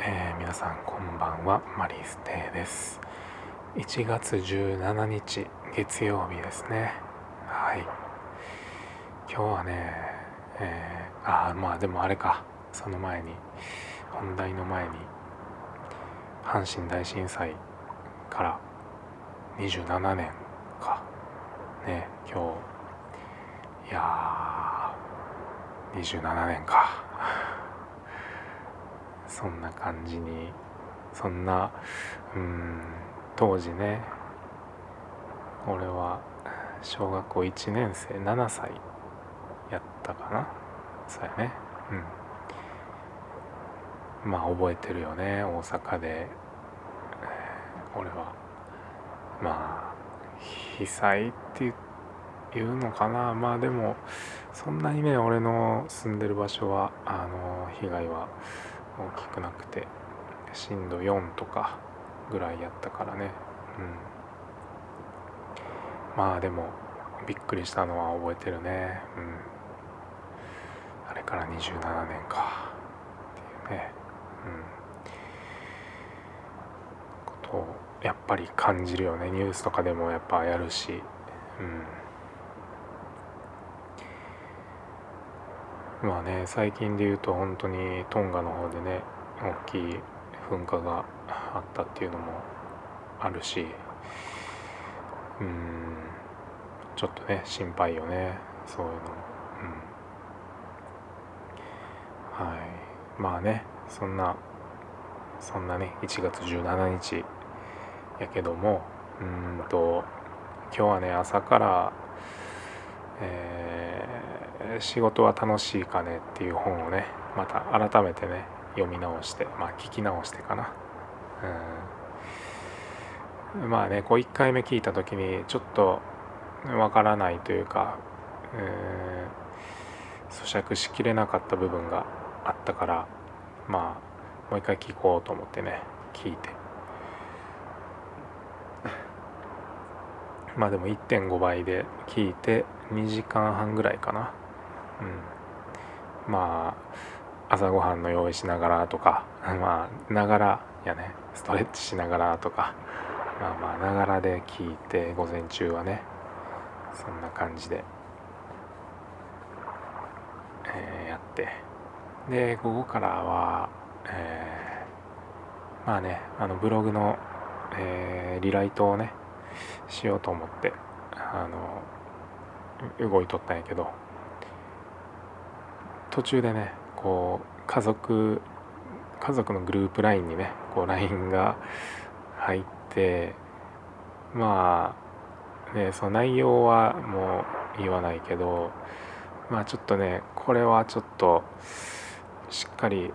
えー、皆さんこんばんはマリステです。1月17日月曜日ですね。はい。今日はねえー、ああまあでもあれか。その前に本題の前に阪神大震災から27年か。ね今日。いや27年か。そんな感じにそんなうん当時ね俺は小学校1年生7歳やったかな？そうやね。うん。まあ覚えてるよね大阪で。俺は。まあ被災っていうのかな？まあでもそんなにね俺の住んでる場所はあの被害は大きくなくて震度4とかぐらいやったからね。うん。まあでもびっくりしたのは覚えてるね。うん。あれから27年か。っていうね。うん。ことをやっぱり感じるよね。ニュースとかでもやっぱやるし。うん。まあね最近で言うと本当にトンガの方でね大きい噴火があったっていうのもあるしうんちょっとね心配よねそういうの。うん。はい。まあねそんなそんなね1月17日やけどもうんと今日はね朝からえー仕事は楽しいかねっていう本をねまた改めてね読み直してまあ聞き直してかな。うん。まあねこう1回目聞いた時にちょっとわからないというか、えー、咀嚼しきれなかった部分があったからまあもう一回聞こうと思ってね聞いて。まあでも1.5倍で聞いて2時間半ぐらいかな。うん、まあ朝ごはんの用意しながらとか まあながらやね。ストレッチしながらとか。まあまあながらで聞いて午前中はね。そんな感じで、えー、やって。で午後からは、えー、まあねあのブログの、えー、リライトをねしようと思ってあの動いとったんやけど。途中でねこう家族家族のグループ LINE にねこう LINE が入ってまあねその内容はもう言わないけどまあちょっとねこれはちょっとしっかり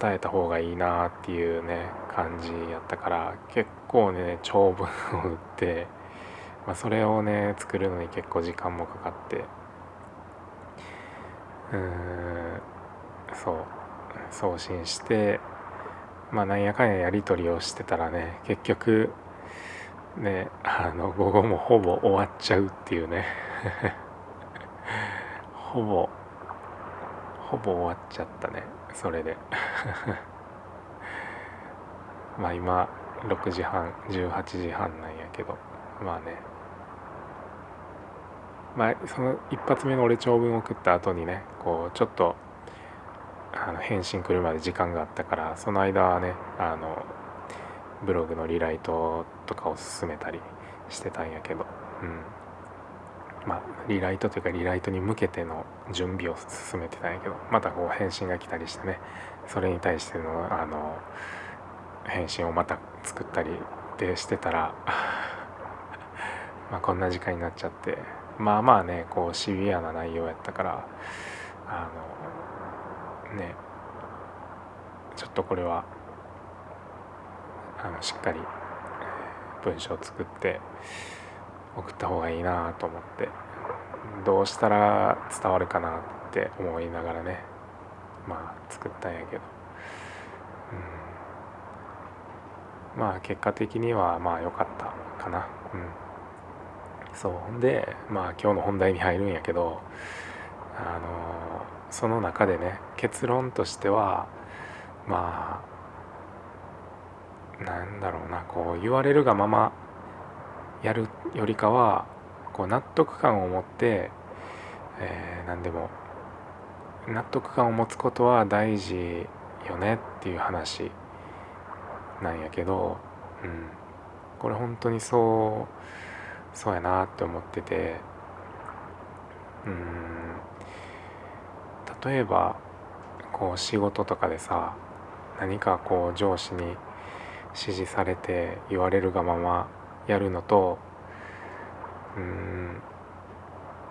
伝えた方がいいなっていうね感じやったから結構ね長文を打って、まあ、それをね作るのに結構時間もかかってそう送信してまあなんやかんややり取りをしてたらね結局ねあの午後もほぼ終わっちゃうっていうね。ほぼほぼ終わっちゃったねそれで。まあ今6時半18時半なんやけど。まあね。まあ、その一発目の俺長文を送った後にねこうちょっとあの返信来るまで時間があったからその間はねあのブログのリライトとかを進めたりしてたんやけど、うん、まあリライトというかリライトに向けての準備を進めてたんやけどまたこう返信が来たりしてねそれに対してのあの返信をまた作ったりでしてたら まあこんな時間になっちゃってまあまあねこうシビアな内容やったからあのねちょっとこれはあのしっかり文章を作って送った方がいいなと思ってどうしたら伝わるかなって思いながらねまあ作ったんやけど、うん、まあ結果的にはまあ良かったかな。うん。そう。でまあ今日の本題に入るんやけどあのその中でね結論としてはまあなんだろうなこう言われるがままやるよりかはこう納得感を持って、えー、何でも納得感を持つことは大事よねっていう話なんやけど、うん、これ本当にそうそうやなって思ってて。うん。例えばこう仕事とかでさ何かこう上司に指示されて言われるがままやるのとうん。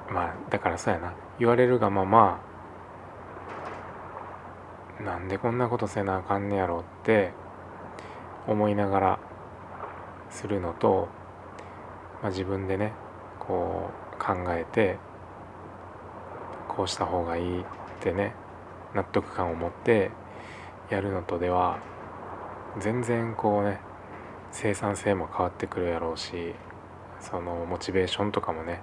まあだからそうやな。言われるがままなんでこんなことせなあかんねやろって思いながらするのと、まあ、自分でねこう考えてこうした方がいいってね納得感を持ってやるのとでは全然こうね生産性も変わってくるやろうしそのモチベーションとかもね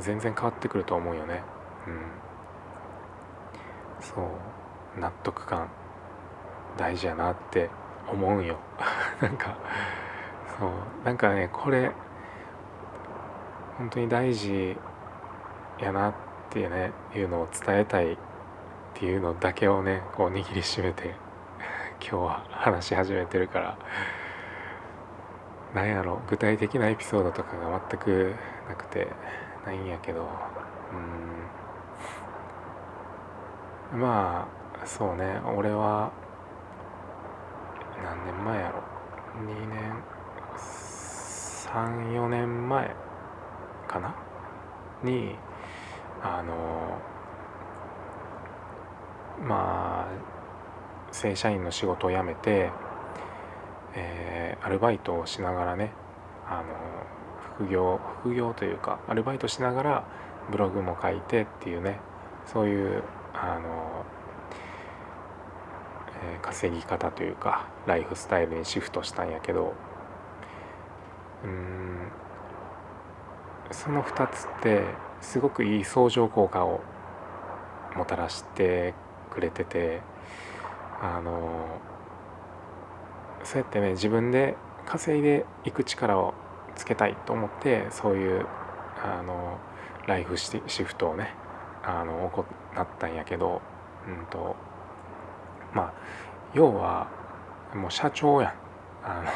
全然変わってくると思うよね。うん。そう。納得感大事やなって思うんよ。なんかそう。なんかねこれ本当に大事やなっていうねいうのを伝えたいっていうのだけをねこう握りしめて 今日は話し始めてるから。なんやろ具体的なエピソードとかが全くなくてないんやけど。うん。まあそうね俺は何年前やろ？2年34年前かな？にあのまあ正社員の仕事を辞めて、えー、アルバイトをしながらねあの副業副業というかアルバイトしながらブログも書いてっていうねそういうあの、えー、稼ぎ方というかライフスタイルにシフトしたんやけどうんその2つってすごくいい相乗効果をもたらしてくれててあのそうやってね自分で稼いでいく力をつけたいと思ってそういうあのライフシフトをねあの行ったんやけど、うんとまあ要はもう社長やん。あの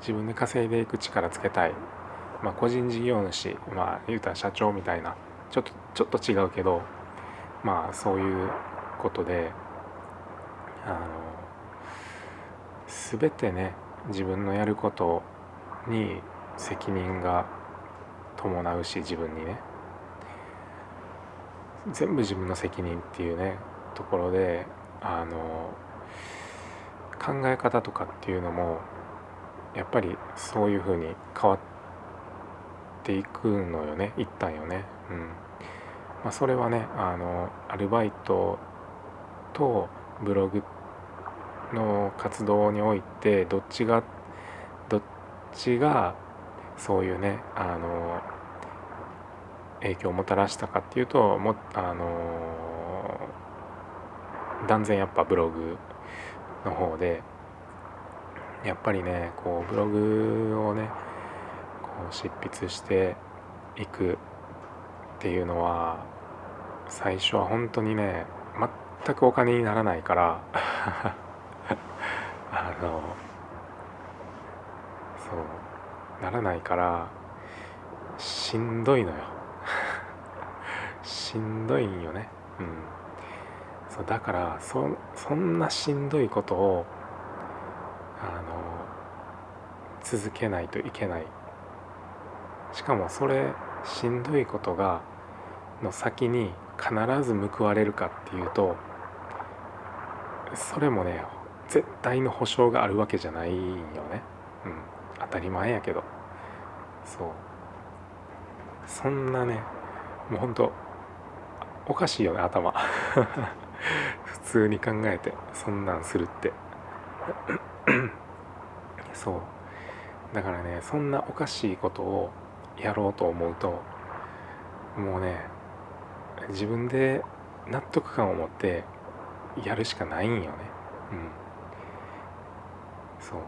自分で稼いでいく力つけたい、まあ、個人事業主まあ言うたら社長みたいなちょっとちょっと違うけどまあそういうことであの全てね自分のやることに責任が伴うし自分にね。全部自分の責任っていうねところであの考え方とかっていうのもやっぱりそういうふうに変わってていくのよねいったよね。うんまあ、それはねあのアルバイトとブログの活動においてどっちがどっちがそういうねあの影響をもたらしたかっていうともあの断然やっぱブログの方でやっぱりねこうブログをね執筆していくっていうのは最初は本当にね全くお金にならないから あのそうならないからしんどいのよ。しんどいんよね。うん。そうだからそそんなしんどいことをあの続けないといけない。しかもそれしんどいことがの先に必ず報われるかっていうとそれもね絶対の保証があるわけじゃないよね。うん。当たり前やけど。そう。そんなねもうほんとおかしいよね頭。普通に考えてそんなんするって。そう。だからねそんなおかしいことをやろうと思うともうね自分で納得感を持ってやるしかないんよね。うん。そう。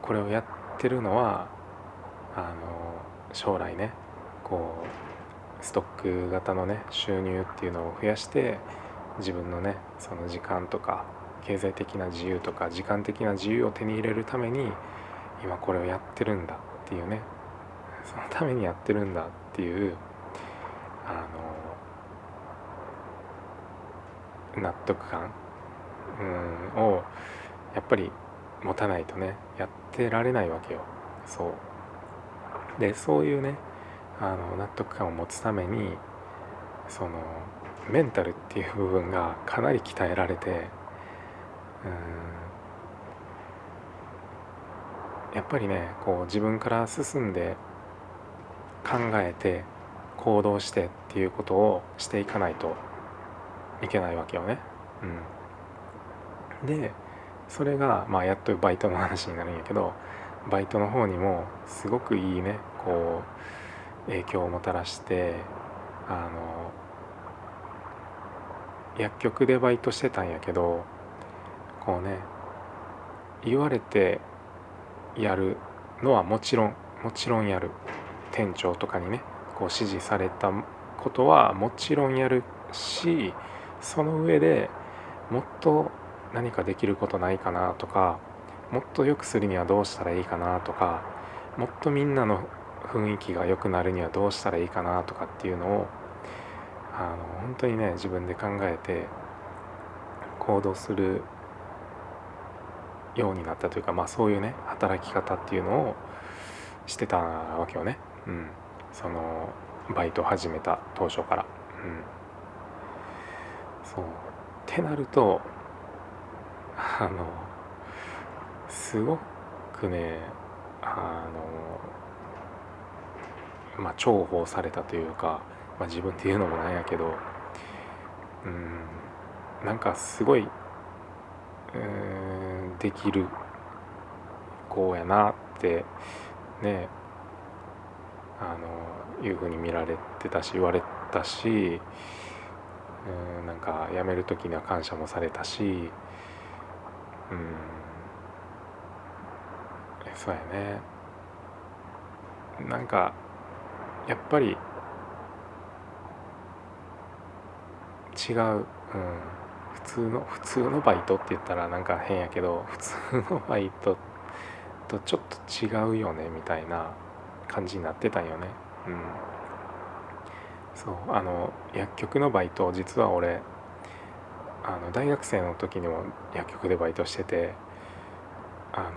これをやってるのはあの将来ねこうストック型のね収入っていうのを増やして自分のねその時間とか経済的な自由とか時間的な自由を手に入れるために今これをやってるんだ。っていうねそのためにやってるんだっていうあの納得感うんをやっぱり持たないとねやってられないわけよ。そう。でそういうねあの納得感を持つためにそのメンタルっていう部分がかなり鍛えられてうんやっぱりねこう自分から進んで考えて行動してっていうことをしていかないといけないわけよね。うん、でそれが、まあ、やっとバイトの話になるんやけどバイトの方にもすごくいいねこう影響をもたらしてあの薬局でバイトしてたんやけどこうね言われてやるのはもちろんもちろんやる店長とかにねこう指示されたことはもちろんやるしその上でもっと何かできることないかなとかもっと良くするにはどうしたらいいかなとかもっとみんなの雰囲気が良くなるにはどうしたらいいかなとかっていうのをあの本当にね自分で考えて行動するようになったというか、まあ、そういうね働き方っていうのをしてたわけよね、うん、そのバイト始めた当初から。うん、そう。ってなるとあのすごくねあのまあ重宝されたというか、まあ、自分っていうのもなんやけどうん。なんかすごいうんできる子やなってねあのいうふうに見られてたし言われたしうんなんか辞める時には感謝もされたしうんそうやね。なんかやっぱり違う、うん、通の普通のバイトって言ったらなんか変やけど普通のバイトとちょっと違うよねみたいな感じになってたんよね。うん。そうあの薬局のバイト実は俺あの大学生の時にも薬局でバイトしててあ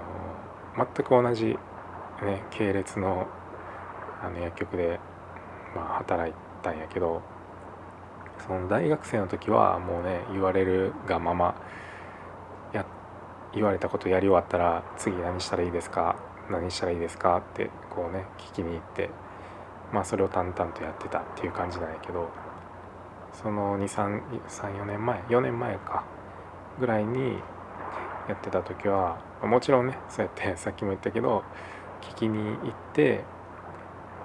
の全く同じ、ね、系列のあの薬局で、まあ、働いたんやけどその大学生の時はもうね言われるがままや言われたことやり終わったら次何したらいいですか？何したらいいですか？ってこうね聞きに行ってまあそれを淡々とやってたっていう感じなんやけどその234年前4年前かぐらいにやってた時はもちろんねそうやって さっきも言ったけど聞きに行って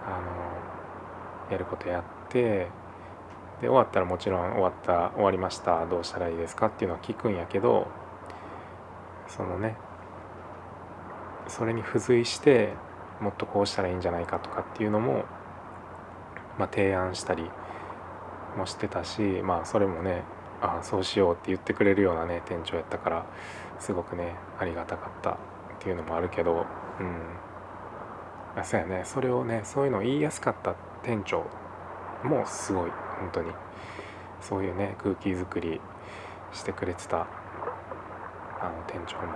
あのやることやってで終わったらもちろん終わった終わりましたどうしたらいいですかっていうのは聞くんやけどそのねそれに付随してもっとこうしたらいいんじゃないかとかっていうのも、まあ、提案したりもしてたしまあそれもねああそうしようって言ってくれるようなね店長やったからすごくねありがたかったっていうのもあるけどうん。あそうやね。それをねそういうのを言いやすかった店長もすごい本当に。そういうね空気作りしてくれてたあの店長も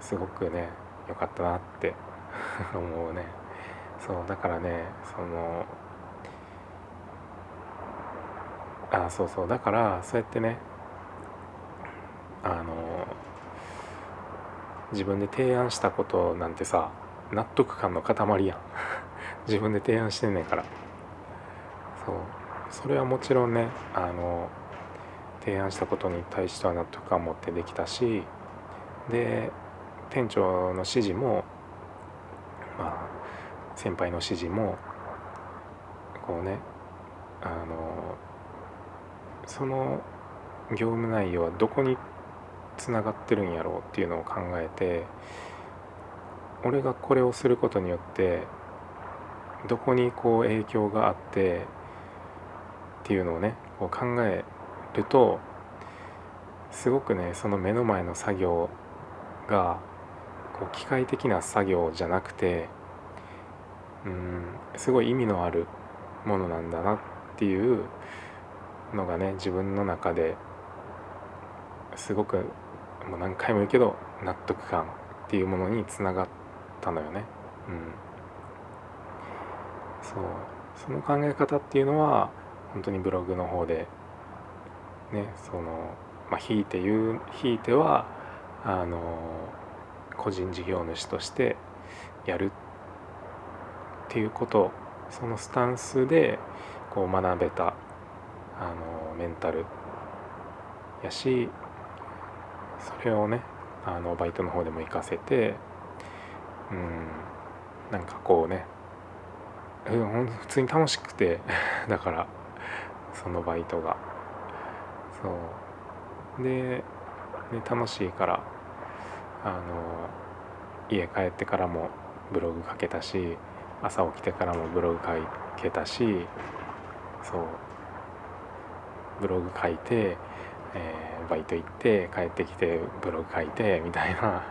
すごくね良かったなって 思うね。そうだからねそのあそうそうだからそうやってねあの自分で提案したことなんてさ納得感の塊やん。自分で提案してんねんから。そう。それはもちろんねあの提案したことに対しては納得感を持ってできたしで店長の指示もまあ先輩の指示もこうねあのその業務内容はどこにつながってるんやろうっていうのを考えて俺がこれをすることによってどこにこう影響があってっていうのをねこう考えるとすごくねその目の前の作業がこう機械的な作業じゃなくてうんすごい意味のあるものなんだなっていうのがね自分の中ですごくもう何回も言うけど納得感っていうものにつながったのよね。うん、そうその考え方っていうのは本当にブログの方でねそのまあ引いて言う引いてはあの個人事業主としてやるっていうことそのスタンスでこう学べたあのメンタルやしそれをねあのバイトの方でも活かせてうんなんかこうね普通に楽しくて だからそのバイトが。そう。でで楽しいからあの家帰ってからもブログ書けたし朝起きてからもブログ書けたしそう。ブログ書いて、えー、バイト行って帰ってきてブログ書いてみたいな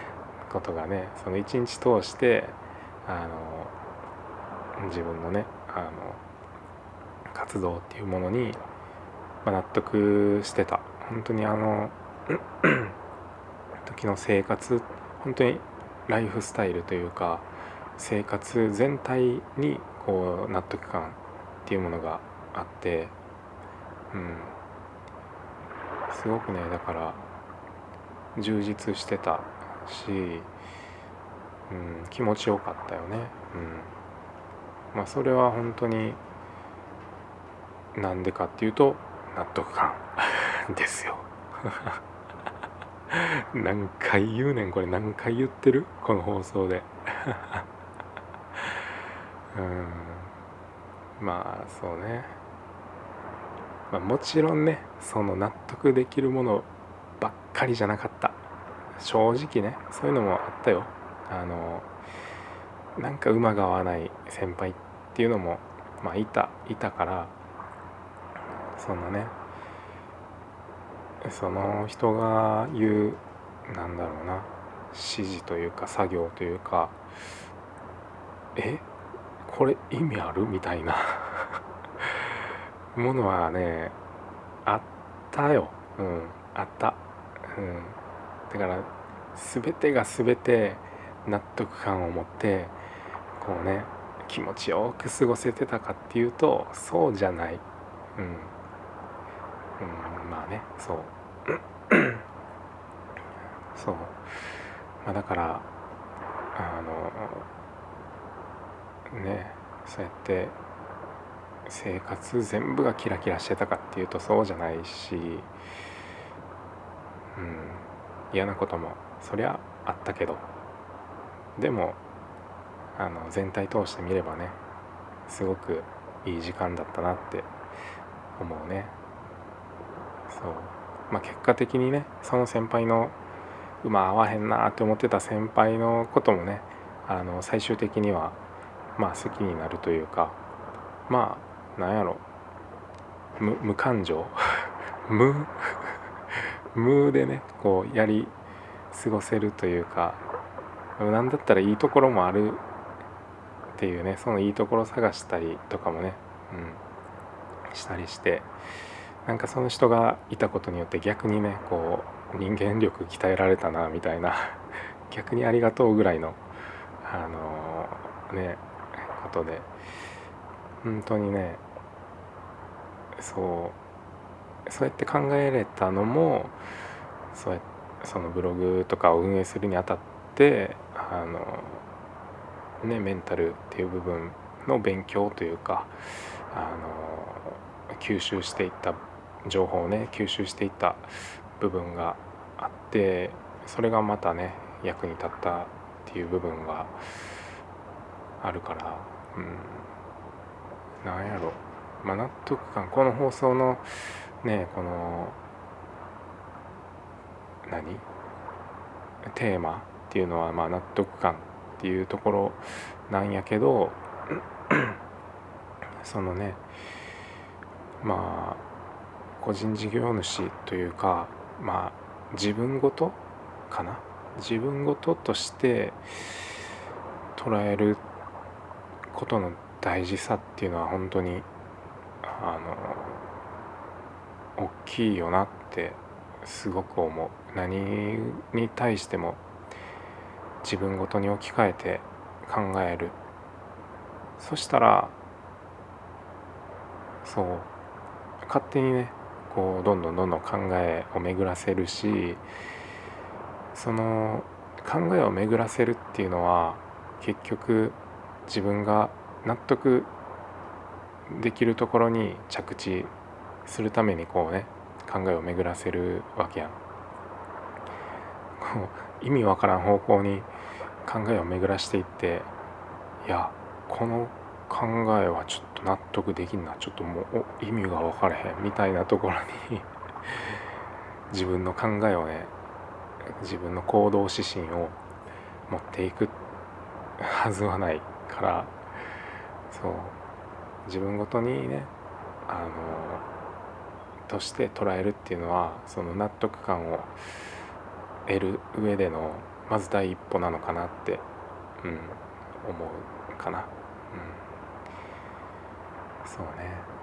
ことがねその一日通してあの自分のねあの活動っていうものに、まあ、納得してた。本当にあの 時の生活本当にライフスタイルというか生活全体にこう納得感っていうものがあってうん。すごくねだから充実してたし、うん、気持ちよかったよね。うん。まあそれは本当になんでかっていうと納得感ですよ。何回言うねんこれ。何回言ってる？この放送で。うん。まあそうね、まあ、もちろんねその納得できるものばっかりじゃなかった。正直ねそういうのもあったよ。あのなんか馬が合わない先輩っていうのもまあいたいたから。そのね。その人が言うなんだろうな。指示というか作業というか。え？これ意味ある？みたいな。ものはねあったよ。うん。あった。うん。だから全てが全て納得感を持ってこうね気持ちよく過ごせてたかっていうとそうじゃない。うん、うん、まあねそう。そう、まあ、だからあのねそうやって生活全部がキラキラしてたかっていうとそうじゃないし、うん、嫌なこともそりゃあったけど。でもあの全体通して見ればねすごくいい時間だったなって思うね。そう。まあ結果的にねその先輩のうま合わへんなって思ってた先輩のこともねあの最終的にはまあ好きになるというかまあなんやろ。無無感情。無 無でねこうやり過ごせるというか何だったらいいところもあるっていうねそのいいところ探したりとかもね、うん、したりしてなんかその人がいたことによって逆にねこう人間力鍛えられたなみたいな 逆にありがとうぐらいのあの、ねことで本当にねそうそうやって考えれたのもそうやそのブログとかを運営するにあたってあのねメンタルっていう部分の勉強というかあの吸収していった情報をね吸収していった部分があってそれがまたね役に立ったっていう部分があるからうん。なんやろ。まあ納得感。この放送のねこの何？テーマっていうのはまあ納得感っていうところなんやけど そのねまあ個人事業主というかまあ自分ごとかな？自分ごととして捉えることの大事さっていうのは本当にあの大きいよなってすごく思う。何に対しても自分ごとに置き換えて考える。そしたらそう勝手にねこうどんどんどんどん考えを巡らせるしその考えを巡らせるっていうのは結局自分が納得できるところに着地するためにこうね考えを巡らせるわけやん。意味わからん方向に考えを巡らしていっていやこの考えはちょっと納得できんな。ちょっともう意味が分からへんみたいなところに。自分の考えをね自分の行動指針を持っていくはずはないから。そう。自分ごとにねあのとして捉えるっていうのはその納得感を得る上でのまず第一歩なのかなって、うん、思うかな、そうね。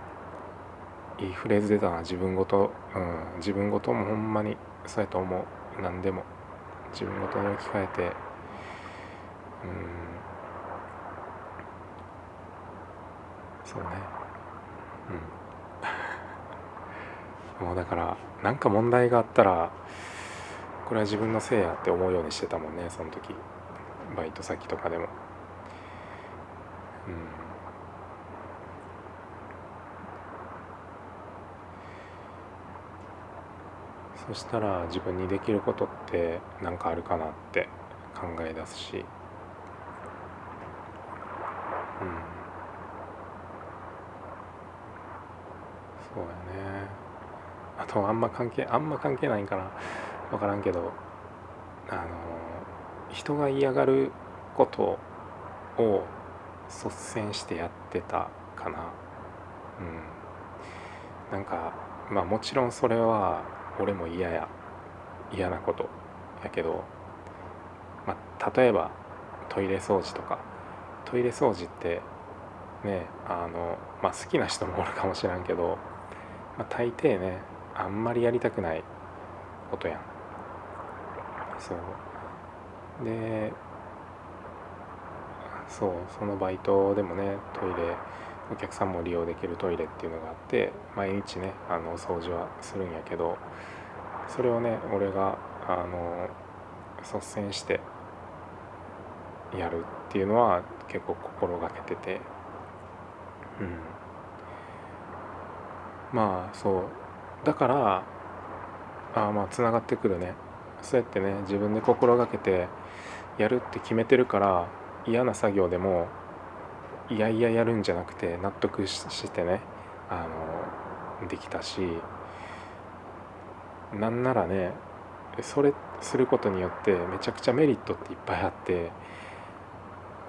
いいフレーズ出たな自分ごと、うん、自分ごともほんまにそうやと思う。何でも。自分ごとに置き換えて。うん。そうね。うん。もうだから何か問題があったらこれは自分のせいやって思うようにしてたもんねその時。バイト先とかでも。うん。そしたら自分にできることって何かあるかなって考え出すし。うん。そうやね。あとあんま関係あんま関係ないんかな。分からんけど。あの人が嫌がることを率先してやってたかな。うん。なんかまあもちろんそれは俺も嫌や嫌なことやけど、まあ、例えばトイレ掃除とか。トイレ掃除ってねあの、まあ、好きな人もおるかもしらんけど、まあ、大抵ねあんまりやりたくないことやん。そう。でそうそのバイトでもねトイレお客さんも利用できるトイレっていうのがあって毎日ねあの掃除はするんやけどそれをね俺があの率先してやるっていうのは結構心がけてて。うん。まあそう。だからあまあつながってくるね。そうやってね自分で心がけてやるって決めてるから嫌な作業でもいやいややるんじゃなくて納得してねあのできたしなんならねそれすることによってめちゃくちゃメリットっていっぱいあって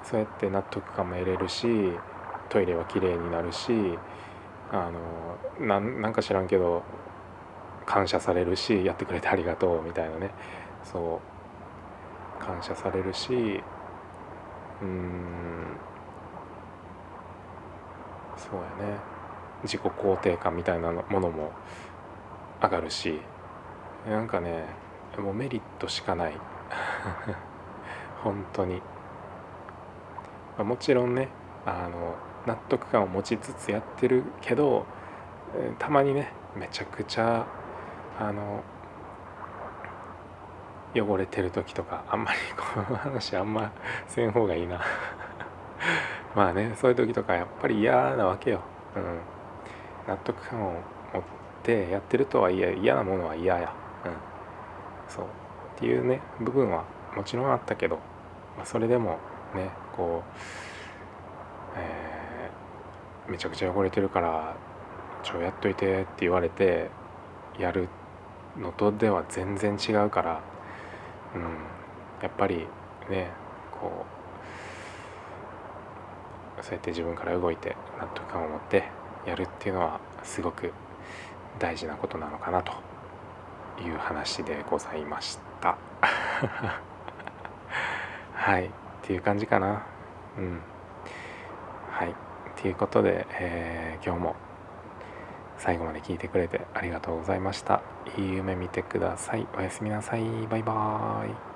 そうやって納得感も得れるしトイレはきれいになるしあのなんか知らんけど感謝されるしやってくれてありがとうみたいなねそう感謝されるしうんそうやね。自己肯定感みたいなものも上がるし。なんかねもうメリットしかない。本当に。もちろんねあの納得感を持ちつつやってるけどたまにねめちゃくちゃあの汚れてる時とかあんまりこの話あんません方がいいな。まあねそういう時とかやっぱり嫌なわけよ、うん、納得感を持ってやってるとはいえ嫌なものは嫌や、うん、そう。っていうね部分はもちろんあったけど、まあ、それでもねこう、えー、めちゃくちゃ汚れてるからちょやっといてって言われてやるのとでは全然違うから、うん、やっぱりねこうそうやって自分から動いて納得感を持ってやるっていうのはすごく大事なことなのかなという話でございました。はいっていう感じかな。うん。はいということで、えー、今日も最後まで聞いてくれてありがとうございました。いい夢見てください。おやすみなさい。バイバーイ。